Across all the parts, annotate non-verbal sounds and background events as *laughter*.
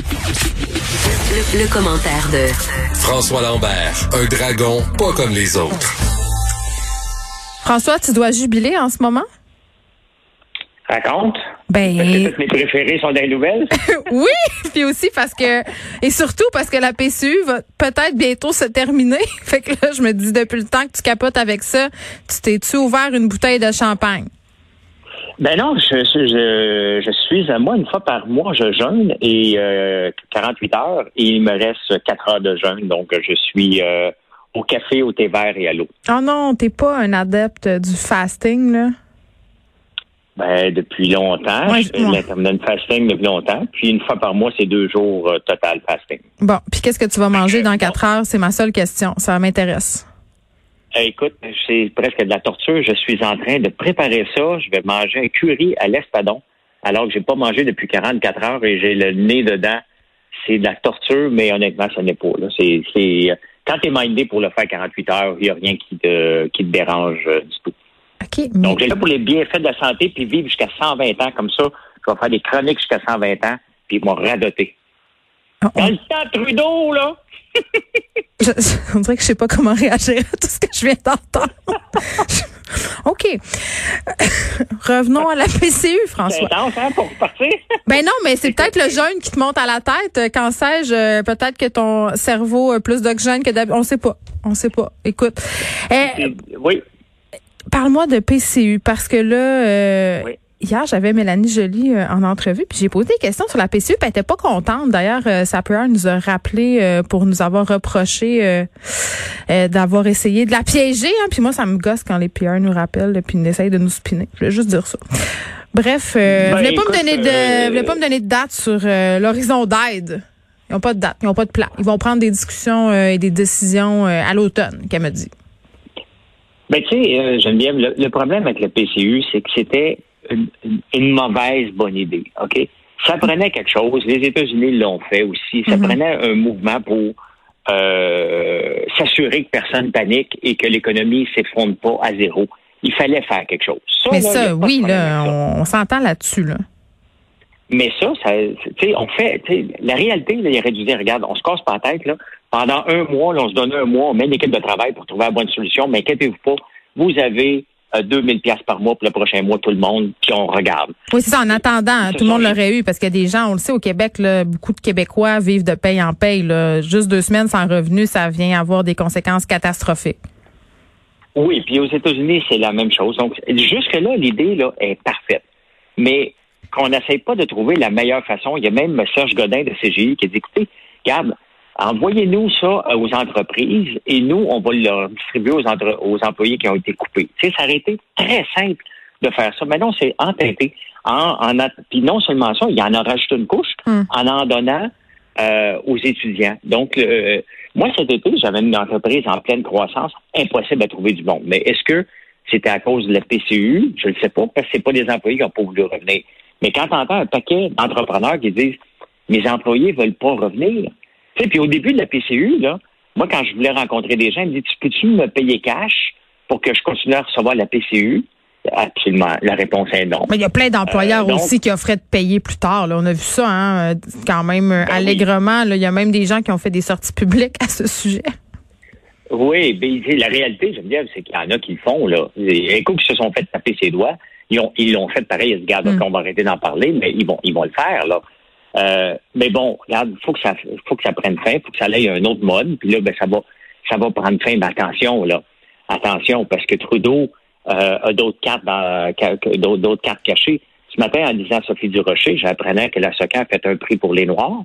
Le, le commentaire de François Lambert, un dragon pas comme les autres. François, tu dois jubiler en ce moment? Raconte. Ben, Parce que toutes mes préférés sont des nouvelles. *laughs* oui, puis aussi parce que et surtout parce que la PCU va peut-être bientôt se terminer. *laughs* fait que là, je me dis depuis le temps que tu capotes avec ça, tu t'es-tu ouvert une bouteille de champagne? Ben non, je, je, je, suis à moi une fois par mois, je jeûne et euh, 48 heures et il me reste 4 heures de jeûne, donc je suis euh, au café, au thé vert et à l'eau. Oh non, t'es pas un adepte du fasting, là? Ben, depuis longtemps, ouais. l'intermittent fasting depuis longtemps, puis une fois par mois, c'est deux jours euh, total fasting. Bon, puis qu'est-ce que tu vas manger dans quatre heures? C'est ma seule question. Ça m'intéresse. Écoute, c'est presque de la torture. Je suis en train de préparer ça. Je vais manger un curry à l'espadon, alors que j'ai pas mangé depuis 44 heures et j'ai le nez dedans. C'est de la torture, mais honnêtement, ce n'est pas. Là. C'est, c'est, quand tu es mindé pour le faire 48 heures, il n'y a rien qui te, qui te dérange euh, du tout. OK, mais Donc, j'ai là pour les bienfaits de la santé, puis vivre jusqu'à 120 ans comme ça. Je vais faire des chroniques jusqu'à 120 ans, puis ils m'ont radoté. on- Dans le temps, Trudeau, là! Je- *laughs* on dirait que je sais pas comment réagir à tout ce que je viens d'entendre. *laughs* OK. Revenons à la PCU, François. intense, hein, pour partir? Ben non, mais c'est peut-être le jeûne qui te monte à la tête. Euh, Quand sais-je, euh, peut-être que ton cerveau a plus d'oxygène que d'habitude. On sait pas. On sait pas. Écoute. Eh, oui. Parle-moi de PCU parce que là, euh, Oui. Hier, j'avais Mélanie Joly euh, en entrevue, puis j'ai posé des questions sur la PCU, puis elle était pas contente. D'ailleurs, euh, Sapeur nous a rappelé euh, pour nous avoir reproché euh, euh, d'avoir essayé de la piéger. Hein, puis moi, ça me gosse quand les PR nous rappellent, puis ils essayent de nous spinner. Je voulais juste dire ça. Bref, euh, Ben, voulait pas écoute, me donner de, voulait pas me donner de date sur euh, l'horizon d'aide? Ils n'ont pas de date, ils n'ont pas de plan. Ils vont prendre des discussions euh, et des décisions euh, à l'automne, qu'elle me dit. Ben, tu sais, euh, Geneviève, le, le problème avec le PCU, c'est que c'était une, une- une mauvaise bonne idée, OK? Ça prenait quelque chose. Les États-Unis l'ont fait aussi. Ça Mhm. prenait un mouvement pour euh, s'assurer que personne panique et que l'économie s'effondre pas à zéro. Il fallait faire quelque chose. Ça, Mais là, ça, oui, là, on, on s'entend là-dessus, là. Mais ça, ça tu sais, on fait, tu sais, la réalité, là, il aurait dû dire, regarde, on se casse pas la tête, là. Pendant un mois, là, on se donne un mois, on met une équipe de travail pour trouver la bonne solution, mais inquiétez-vous pas, vous avez 2000 pièces par mois pour le prochain mois, tout le monde, puis on regarde. Oui, c'est ça. En attendant, hein, tout le monde l'aurait eu parce qu'il y a des gens, on le sait, au Québec, là, beaucoup de Québécois vivent de paye en paye. Là. Juste deux semaines sans revenu, ça vient avoir des conséquences catastrophiques. Oui, puis aux États-Unis, c'est la même chose. Donc, jusque-là, l'idée, là, est parfaite. Mais qu'on n'essaye pas de trouver la meilleure façon. Il y a même Serge Godin de CGI qui dit, écoutez, regarde, envoyez-nous ça euh, aux entreprises et nous, on va le distribuer aux, entre- aux employés qui ont été coupés. Tu sais, ça aurait été très simple de faire ça. Mais non, c'est entêté. En, en, puis non seulement ça, il en a rajouté une couche Hmm. en en donnant euh, aux étudiants. Donc, euh, moi, cet été, j'avais une entreprise en pleine croissance, impossible à trouver du monde. Mais est-ce que c'était à cause de la PCU? Je ne sais pas, parce que c'est pas des employés qui n'ont pas voulu revenir. Mais quand tu entends un paquet d'entrepreneurs qui disent mes employés veulent pas revenir, tu sais, puis au début de la PCU, là, moi, quand je voulais rencontrer des gens, ils me disent peux-tu me payer cash pour que je continue à recevoir la PCU? Absolument. La réponse est non. Mais il y a plein d'employeurs Euh, donc- aussi qui offraient de payer plus tard. Là. On a vu ça hein, euh, quand même euh, Ben oui. allègrement. là. Il y a même des gens qui ont fait des sorties publiques à ce sujet. Oui, ben, la réalité, Geneviève, c'est qu'il y en a qui le font, là. Et Un coup qui se sont fait taper ses doigts, ils ont, ils l'ont fait pareil, ils se gardent, Mm. on va arrêter d'en parler, mais ils vont, ils vont le faire, là. Euh, mais bon, regarde, faut que ça, faut que ça prenne fin, faut que ça aille à un autre mode, puis là, ben, ça va, ça va prendre fin, mais attention, là. Attention, parce que Trudeau, euh, a d'autres cartes dans, d'autres cartes cachées. Ce matin, en disant à Sophie Durocher, j'apprenais que la SOCA a fait un prix pour les Noirs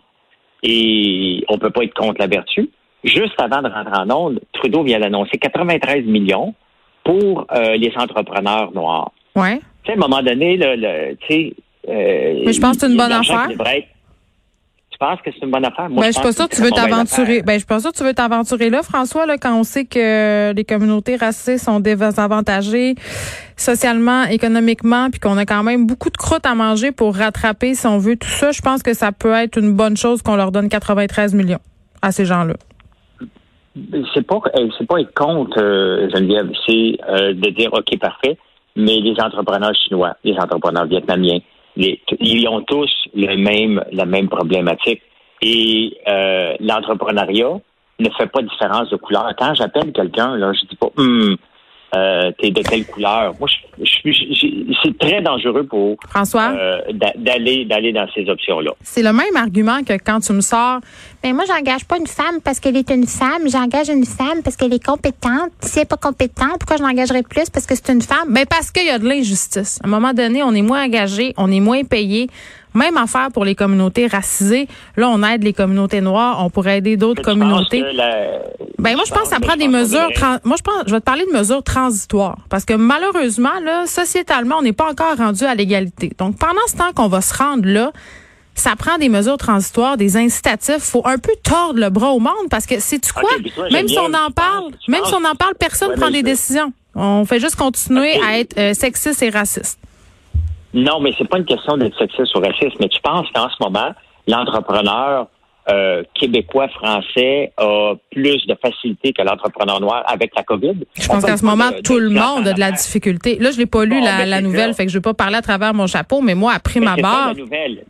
et on peut pas être contre la vertu. Juste avant de rentrer en onde, Trudeau vient d'annoncer 93 millions pour euh, les entrepreneurs noirs. Ouais. Tu sais, à un moment donné, là, le, tu sais... euh, Mais je pense que c'est une bonne affaire. être- Tu penses que c'est une bonne affaire? Moi, Ben, je suis pas pense sûre que c'est tu veux t'aventurer. affaire. Ben, je suis pas sûre que tu veux t'aventurer là, François, là, quand on sait que les communautés racistes sont désavantagées socialement, économiquement, puis qu'on a quand même beaucoup de croûtes à manger pour rattraper, si on veut, tout ça. Je pense que ça peut être une bonne chose qu'on leur donne 93 millions à ces gens-là. c'est pas c'est pas être contre euh, Geneviève, c'est euh, de dire ok parfait, mais les entrepreneurs chinois, les entrepreneurs vietnamiens, les, ils ont tous le même la même problématique. Et euh, l'entrepreneuriat ne fait pas de différence de couleur. Quand j'appelle quelqu'un, là, je dis pas hum, euh, t'es de quelle couleur? Moi, je, je, c'est très dangereux pour François? euh, d'aller d'aller dans ces options-là. C'est le même argument que quand tu me sors. Mais moi, j'engage pas une femme parce qu'elle est une femme. J'engage une femme parce qu'elle est compétente. Si elle n'est pas compétente, pourquoi je l'engagerais plus parce que c'est une femme Ben parce qu'il y a de l'injustice. À un moment donné, on est moins engagé, on est moins payé. Même affaire pour les communautés racisées. Là, on aide les communautés noires. On pourrait aider d'autres communautés. Ben moi, je pense que ça prend des mesures. Moi, je pense, je vais te parler de mesures transitoires parce que malheureusement, là, sociétalement, on n'est pas encore rendu à l'égalité. Donc, pendant ce temps qu'on va se rendre là, ça prend des mesures transitoires, des incitatifs. Faut un peu tordre le bras au monde parce que c'est tu quoi? Même si on en parle, même si on en parle, personne ne prend des décisions. On fait juste continuer à être euh, sexiste et raciste. Non, mais c'est pas une question d'être sexiste ou raciste, mais tu penses qu'en ce moment, l'entrepreneur euh, québécois, français a plus de facilité que l'entrepreneur noir avec la COVID? Je pense qu'en ce moment, tout le monde a de la difficulté. Là, je l'ai pas lu, la, ben, nouvelle, fait que je vais pas parler à travers mon chapeau, mais moi, après ma barre... La nouvelle,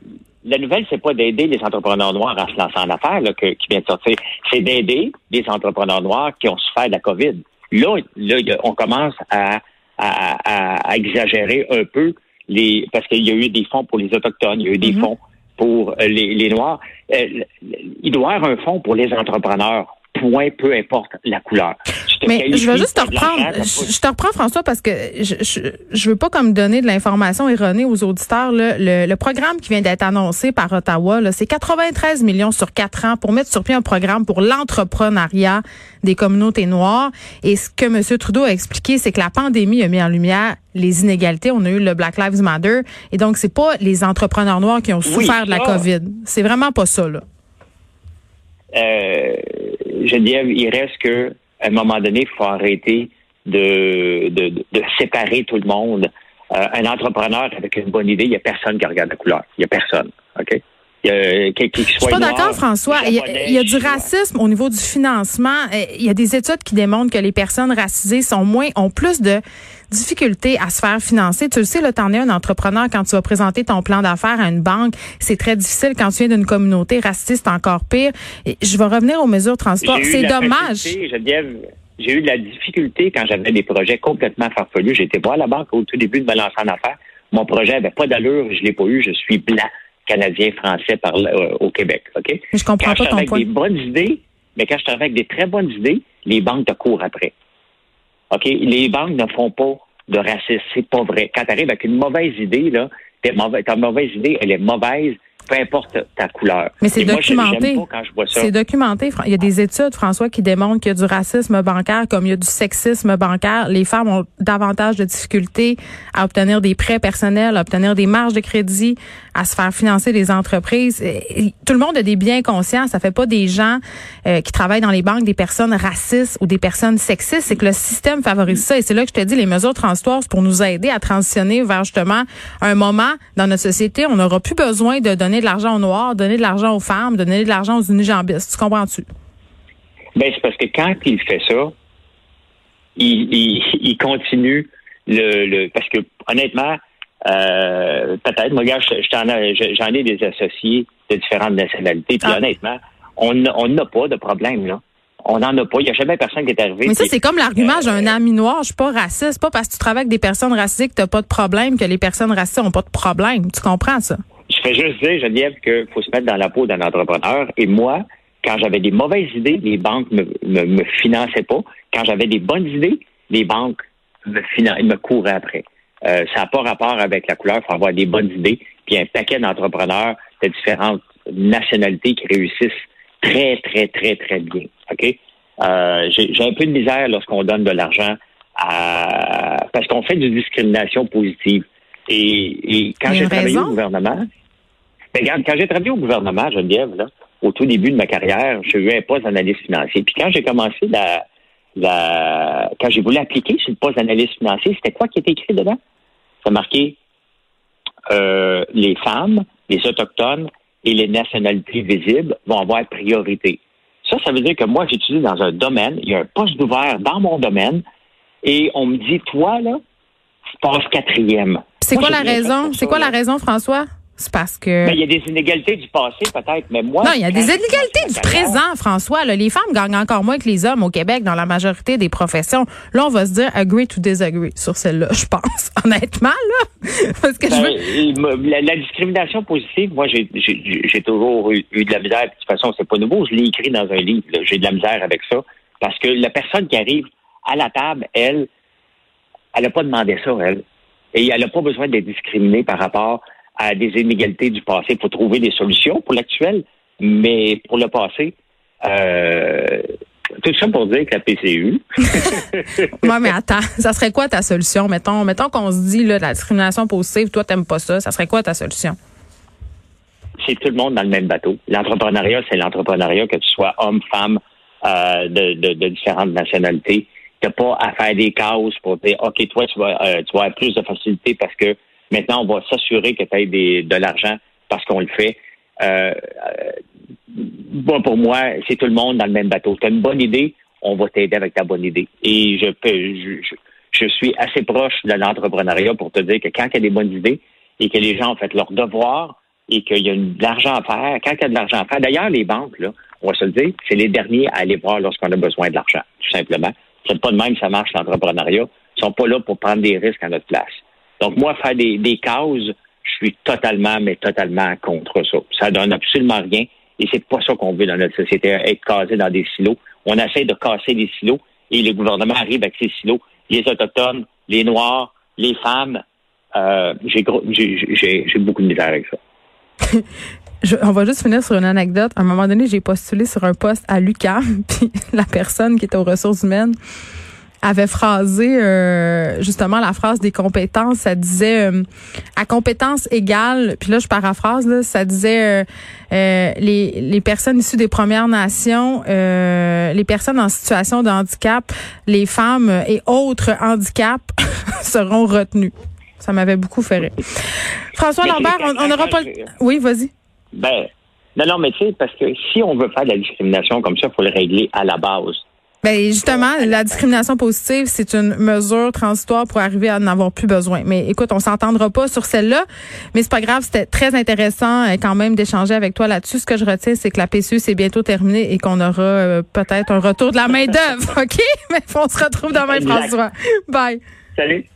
la nouvelle, c'est pas d'aider les entrepreneurs noirs à se lancer en affaires, là, qui vient de sortir. C'est d'aider les entrepreneurs noirs qui ont souffert de la COVID. Là, là on commence à, à, à exagérer un peu les parce qu'il y a eu des fonds pour les autochtones, il y a eu des mhm. fonds pour euh, les, les Noirs. Euh, il doit y avoir un fonds pour les entrepreneurs. Point, peu importe la couleur. Mais je vais juste te reprendre. Je, te reprends, François, parce que je, je, je veux pas comme donner de l'information erronée aux auditeurs. Là. Le, le programme qui vient d'être annoncé par Ottawa, c'est 93 millions sur quatre ans pour mettre sur pied un programme pour l'entrepreneuriat des communautés noires. Et ce que M. Trudeau a expliqué, c'est que la pandémie a mis en lumière les inégalités. On a eu le Black Lives Matter. Et donc, c'est pas les entrepreneurs noirs qui ont souffert de la COVID. C'est vraiment pas ça, là. Euh, Geneviève, il reste que à un moment donné, il faut arrêter de, de, de, séparer tout le monde. Euh, un entrepreneur avec une bonne idée, il n'y a personne qui regarde la couleur. Il n'y a personne. OK? Il y a, Je suis pas d'accord, François. Il y, a, du racisme au niveau du financement. Euh, il y a des études qui démontrent que les personnes racisées sont moins, ont plus de difficultés à se faire financer. Tu le sais, là, t'en es un entrepreneur quand tu vas présenter ton plan d'affaires à une banque. C'est très difficile quand tu viens d'une communauté raciste, encore pire. je vais revenir aux mesures de transport. C'est dommage. J'ai eu de la difficulté quand j'avais des projets complètement farfelus. J'étais pas à la banque au tout début de me lancer en affaires. Mon projet avait pas d'allure, je l'ai pas eu, je suis blanc canadien, français par, euh, au Québec. OK? je comprends pas ton avec des bonnes idées, mais quand je travaille avec des très bonnes idées, les banques te courent après. OK? Les banques ne font pas de racisme. C'est pas vrai. Quand tu arrives avec une mauvaise idée, là, ta mauvaise idée, elle est mauvaise peu importe ta couleur. Mais c'est documenté. C'est documenté. Il y a des études, François, qui démontrent qu'il y a du racisme bancaire comme il y a du sexisme bancaire. Les femmes ont davantage de difficultés à obtenir des prêts personnels, à obtenir des marges de crédit, à se faire financer des entreprises. Tout le monde a des biens conscients. Ça fait pas des gens euh, qui travaillent dans les banques des personnes racistes ou des personnes sexistes. C'est que le système favorise ça. Et c'est là que je te dis, les mesures transitoires, pour nous aider à transitionner vers justement un moment dans notre société, on n'aura plus besoin de donner de l'argent aux Noirs, donner de l'argent aux femmes, donner de l'argent aux unijambistes. Tu comprends-tu? Ben, c'est parce que quand il fait ça, il, continue le, Parce que, honnêtement, euh, peut-être, moi, gars, j'en ai des associés de différentes nationalités, puis ah. honnêtement, on n'a pas de problème, là. On n'en a pas. Il n'y a jamais personne qui est arrivé. Mais ça, c'est comme l'argument, j'ai un euh, ami noir, je suis pas raciste. Pas parce que tu travailles avec des personnes racistes que tu n'as pas de problème, que les personnes racistes n'ont pas de problème. Tu comprends ça? Je fais juste dire, Geneviève, qu'il faut se mettre dans la peau d'un entrepreneur. Et moi, quand j'avais des mauvaises idées, les banques me, me, finançaient pas. Quand j'avais des bonnes idées, les banques me, me couraient après. Euh, ça n'a pas rapport avec la couleur. Il faut avoir des bonnes idées. Puis un paquet d'entrepreneurs de différentes nationalités qui réussissent très, très, très, très bien. OK? Euh, j'ai un peu de misère lorsqu'on donne de l'argent à... parce qu'on fait une discrimination positive. Et, quand j'ai travaillé au gouvernement, ben, quand j'ai travaillé au gouvernement, Geneviève, là, au tout début de ma carrière, j'ai eu un poste d'analyste financier. Puis quand j'ai commencé la, la, quand j'ai voulu appliquer sur le poste d'analyste financier, c'était quoi qui était écrit dedans? Ça marqué euh, les femmes, les autochtones et les nationalités visibles vont avoir priorité. Ça, ça veut dire que moi, j'étudie dans un domaine, il y a un poste ouvert dans mon domaine, et on me dit, toi, là, tu passes quatrième. C'est quoi la raison? C'est quoi la raison, François? C'est parce que. Ben, il y a des inégalités du passé, peut-être, mais moi. Non, il y a des inégalités du présent, François. là. Les femmes gagnent encore moins que les hommes au Québec dans la majorité des professions. Là, on va se dire agree to disagree sur celle-là, je pense, *laughs* honnêtement, là. Parce que je Ben, veux. la, la discrimination positive, moi, j'ai- toujours eu, eu de la misère. De toute façon, c'est pas nouveau. Je l'ai écrit dans un livre. J'ai de la misère avec ça. Parce que la personne qui arrive à la table, elle, elle n'a pas demandé ça, elle. Et elle n'a pas besoin d'être discriminée par rapport à des inégalités du passé. Il faut trouver des solutions pour l'actuel, mais pour le passé, euh, tout ça pour dire que la PCU, *laughs* Ouais, mais attends, ça serait quoi ta solution? Mettons, mettons qu'on se dit, là, la discrimination positive, toi, t'aimes pas ça. Ça serait quoi ta solution? c'est tout le monde dans le même bateau. L'entrepreneuriat, c'est l'entrepreneuriat, que tu sois homme, femme, euh, de, de, de différentes nationalités. Tu pas à faire des causes pour dire, OK, toi, tu vas, euh, tu vas avoir plus de facilité parce que maintenant, on va s'assurer que tu aies de l'argent parce qu'on le fait. Euh, euh, bon, pour moi, c'est tout le monde dans le même bateau. Tu as une bonne idée, on va t'aider avec ta bonne idée. Et je peux, je, je, je suis assez proche de l'entrepreneuriat pour te dire que quand il y a des bonnes idées et que les gens ont fait leur devoir et qu'il y a de l'argent à faire, quand il y a de l'argent à faire, d'ailleurs, les banques, là, on va se le dire, c'est les derniers à aller voir lorsqu'on a besoin de l'argent, tout simplement. C'est pas de même que ça marche l'entrepreneuriat. Ils sont pas là pour prendre des risques à notre place. Donc, moi, faire des, des causes, je suis totalement, mais totalement contre ça. Ça donne absolument rien. Et c'est pas ça qu'on veut dans notre société, être casé dans des silos. On essaie de casser les silos et le gouvernement arrive avec ces silos. Les Autochtones, les Noirs, les femmes, euh, j'ai beaucoup de misère avec ça. *laughs* On va juste finir sur une anecdote. À un moment donné, j'ai postulé sur un poste à l'UQAM, *laughs* puis la personne qui était aux ressources humaines avait phrasé euh, justement la phrase des compétences. Ça disait euh, à compétences égales, puis là je paraphrase, là, ça disait euh, euh, les, les personnes issues des Premières Nations, euh, les personnes en situation de handicap, les femmes et autres handicaps *laughs* seront retenues. Ça m'avait beaucoup fait rire. François Lambert, on n'aura pas... le- Oui, vas-y. Ben, non, non, mais tu sais, parce que si on veut faire de la discrimination comme ça, il faut le régler à la base. Ben justement, la discrimination positive, c'est une mesure transitoire pour arriver à n'en avoir plus besoin. Mais écoute, on s'entendra pas sur celle-là, mais c'est pas grave, c'était très intéressant euh, quand même d'échanger avec toi là-dessus. Ce que je retiens, c'est que la PCU c'est bientôt terminée et qu'on aura euh, peut-être un retour de la main d'œuvre, *laughs* OK? Mais on se retrouve demain. François. Bye. Salut.